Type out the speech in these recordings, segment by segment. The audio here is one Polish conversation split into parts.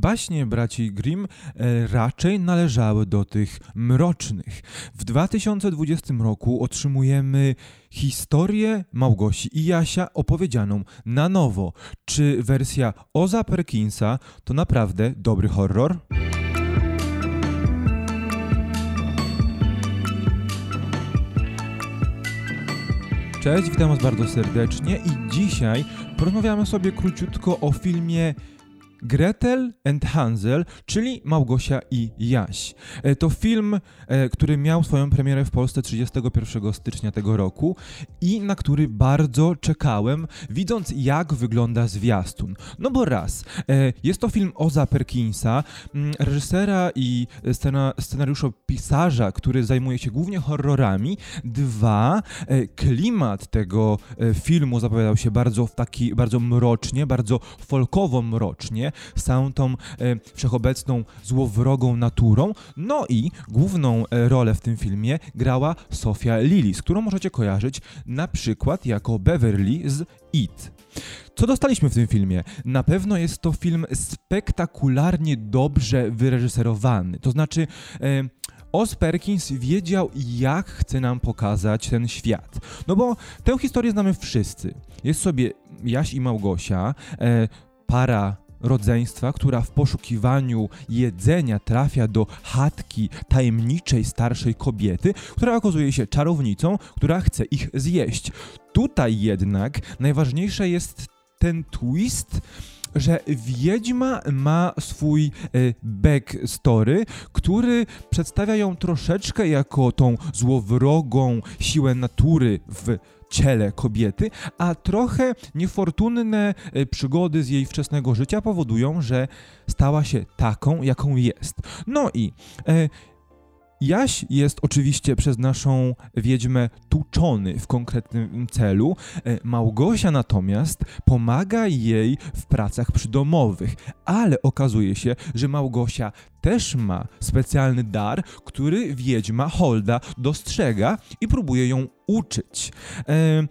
Baśnie braci Grimm e, raczej należały do tych mrocznych. W 2020 roku otrzymujemy historię Małgosi i Jasia opowiedzianą na nowo. Czy wersja Oza Perkinsa to naprawdę dobry horror? Cześć, witam Was bardzo serdecznie i dzisiaj porozmawiamy sobie króciutko o filmie Gretel and Hansel, czyli Małgosia i Jaś. E, to film, e, który miał swoją premierę w Polsce 31 stycznia tego roku i na który bardzo czekałem, widząc jak wygląda zwiastun. No bo raz, e, jest to film Oza Perkinsa, mm, reżysera i scena, scenariuszopisarza, który zajmuje się głównie horrorami. Dwa, klimat tego filmu zapowiadał się bardzo w taki, bardzo mrocznie, bardzo folkowo mrocznie z całą tą e, wszechobecną złowrogą naturą. No i główną e, rolę w tym filmie grała Sofia Lillis, którą możecie kojarzyć na przykład jako Beverly z It. Co dostaliśmy w tym filmie? Na pewno jest to film spektakularnie dobrze wyreżyserowany. To znaczy. E, Perkins wiedział, jak chce nam pokazać ten świat. No bo tę historię znamy wszyscy. Jest sobie Jaś i Małgosia, e, para rodzeństwa, która w poszukiwaniu jedzenia trafia do chatki tajemniczej starszej kobiety, która okazuje się czarownicą, która chce ich zjeść. Tutaj jednak najważniejsze jest ten twist, że Wiedźma ma swój e, backstory, który przedstawia ją troszeczkę jako tą złowrogą siłę natury w ciele kobiety, a trochę niefortunne e, przygody z jej wczesnego życia powodują, że stała się taką, jaką jest. No i e, Jaś jest oczywiście przez naszą wiedźmę tuczony w konkretnym celu. E, Małgosia natomiast pomaga jej w pracach przydomowych, ale okazuje się, że Małgosia też ma specjalny dar, który wiedźma Holda dostrzega i próbuje ją uczyć. E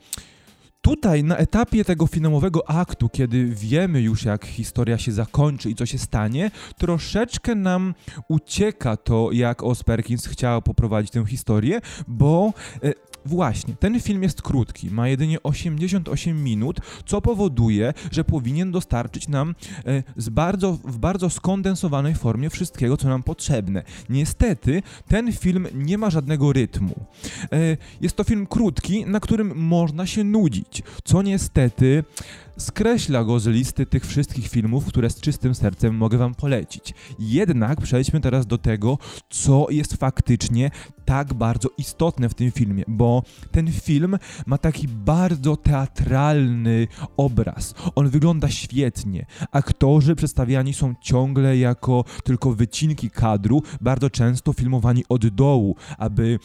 Tutaj na etapie tego filmowego aktu, kiedy wiemy już jak historia się zakończy i co się stanie, troszeczkę nam ucieka to, jak Osperkins chciał poprowadzić tę historię, bo e, Właśnie, ten film jest krótki, ma jedynie 88 minut, co powoduje, że powinien dostarczyć nam e, z bardzo, w bardzo skondensowanej formie wszystkiego, co nam potrzebne. Niestety, ten film nie ma żadnego rytmu. E, jest to film krótki, na którym można się nudzić, co niestety skreśla go z listy tych wszystkich filmów, które z czystym sercem mogę Wam polecić. Jednak przejdźmy teraz do tego, co jest faktycznie tak bardzo istotne w tym filmie, bo ten film ma taki bardzo teatralny obraz. On wygląda świetnie. Aktorzy przedstawiani są ciągle jako tylko wycinki kadru, bardzo często filmowani od dołu, aby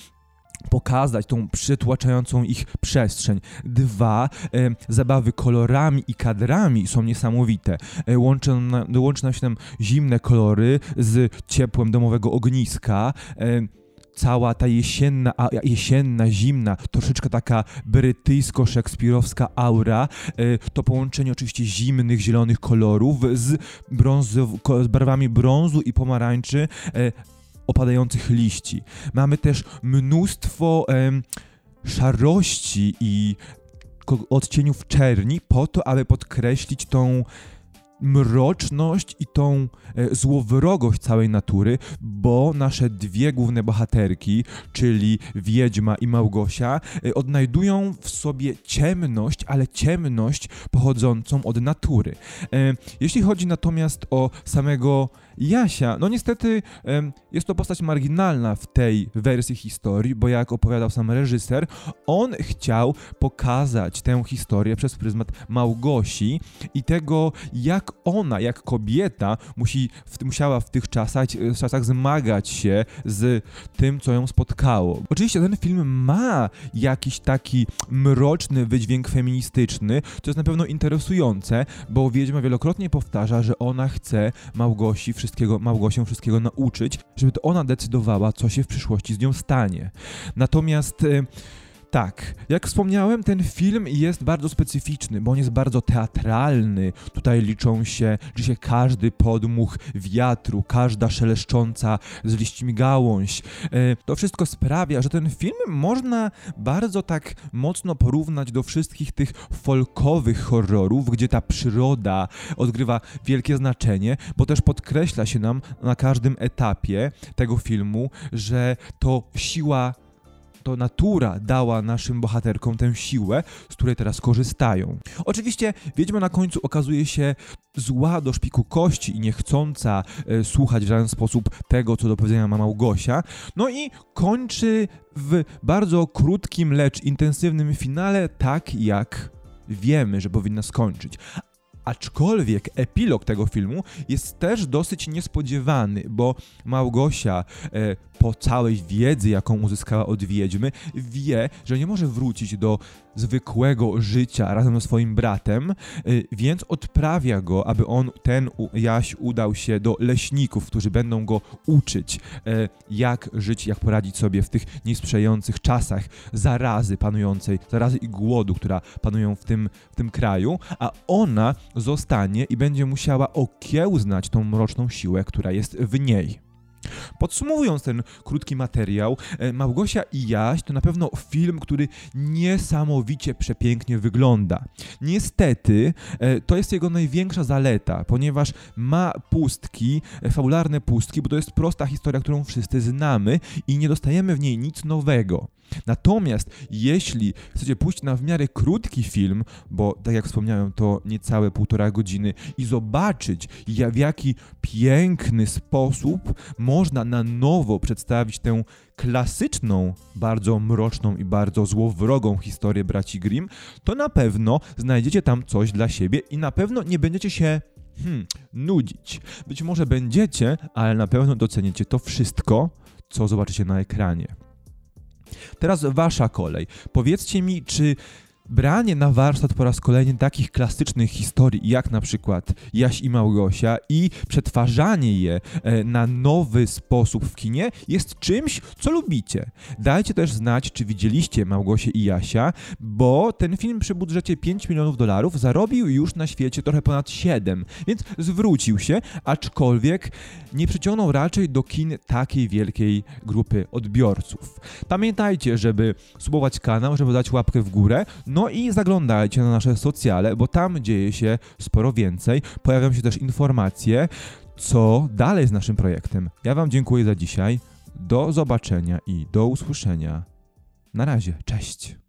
pokazać tą przytłaczającą ich przestrzeń. Dwa, e, zabawy kolorami i kadrami są niesamowite. E, łączą, na, łączą nam się tam zimne kolory z ciepłem domowego ogniska. E, cała ta jesienna, a, jesienna, zimna, troszeczkę taka brytyjsko-szekspirowska aura, e, to połączenie oczywiście zimnych, zielonych kolorów z, brązu, z barwami brązu i pomarańczy, e, opadających liści. Mamy też mnóstwo em, szarości i odcieniów czerni po to, aby podkreślić tą mroczność i tą e, złowrogość całej natury, bo nasze dwie główne bohaterki, czyli Wiedźma i Małgosia, e, odnajdują w sobie ciemność, ale ciemność pochodzącą od natury. E, jeśli chodzi natomiast o samego Jasia, no niestety jest to postać marginalna w tej wersji historii, bo jak opowiadał sam reżyser, on chciał pokazać tę historię przez pryzmat Małgosi i tego, jak ona, jak kobieta, musi, w, musiała w tych czasach, czasach zmagać się z tym, co ją spotkało. Oczywiście ten film ma jakiś taki mroczny wydźwięk feministyczny, co jest na pewno interesujące, bo Wiedźma wielokrotnie powtarza, że ona chce Małgosi wszystkiego, Małgosię wszystkiego nauczyć, żeby to ona decydowała, co się w przyszłości z nią stanie. Natomiast Tak, jak wspomniałem, ten film jest bardzo specyficzny, bo on jest bardzo teatralny. Tutaj liczą się, się każdy podmuch wiatru, każda szeleszcząca z liśćmi gałąź. E, to wszystko sprawia, że ten film można bardzo tak mocno porównać do wszystkich tych folkowych horrorów, gdzie ta przyroda odgrywa wielkie znaczenie, bo też podkreśla się nam na każdym etapie tego filmu, że to siła to natura dała naszym bohaterkom tę siłę, z której teraz korzystają. Oczywiście wiedźma na końcu okazuje się zła do szpiku kości i niechcąca e, słuchać w żaden sposób tego, co do powiedzenia ma Małgosia. No i kończy w bardzo krótkim, lecz intensywnym finale, tak jak wiemy, że powinna skończyć. Aczkolwiek epilog tego filmu jest też dosyć niespodziewany, bo Małgosia e, po całej wiedzy, jaką uzyskała od wiedźmy, wie, że nie może wrócić do zwykłego życia razem ze swoim bratem, y, więc odprawia go, aby on, ten Jaś, udał się do leśników, którzy będą go uczyć, y, jak żyć, jak poradzić sobie w tych niesprzyjających czasach zarazy panującej, zarazy i głodu, która panują w tym, w tym kraju, a ona zostanie i będzie musiała okiełznać tą mroczną siłę, która jest w niej. Podsumowując ten krótki materiał, e, Małgosia i Jaś to na pewno film, który niesamowicie przepięknie wygląda. Niestety, e, to jest jego największa zaleta, ponieważ ma pustki, e, fabularne pustki, bo to jest prosta historia, którą wszyscy znamy i nie dostajemy w niej nic nowego. Natomiast jeśli chcecie pójść na w miarę krótki film, bo tak jak wspomniałem, to niecałe półtora godziny, i zobaczyć, w jaki piękny sposób można na nowo przedstawić tę klasyczną, bardzo mroczną i bardzo złowrogą historię braci Grimm, to na pewno znajdziecie tam coś dla siebie i na pewno nie będziecie się hmm, nudzić. Być może będziecie, ale na pewno docenicie to wszystko, co zobaczycie na ekranie. Teraz wasza kolej. Powiedzcie mi, czy branie na warsztat po raz kolejny takich klasycznych historii, jak na przykład Jaś i Małgosia i przetwarzanie je e, na nowy sposób w kinie jest czymś, co lubicie. Dajcie też znać, czy widzieliście Małgosię i Jasia, bo ten film przy budżecie 5 milionów dolarów zarobił już na świecie trochę ponad 7, więc zwrócił się, aczkolwiek nie przyciągnął raczej do kin takiej wielkiej grupy odbiorców. Pamiętajcie, żeby subować kanał, żeby dać łapkę w górę, no i zaglądajcie na nasze socjale, bo tam dzieje się sporo więcej. Pojawią się też informacje, co dalej z naszym projektem. Ja Wam dziękuję za dzisiaj. Do zobaczenia i do usłyszenia. Na razie, cześć.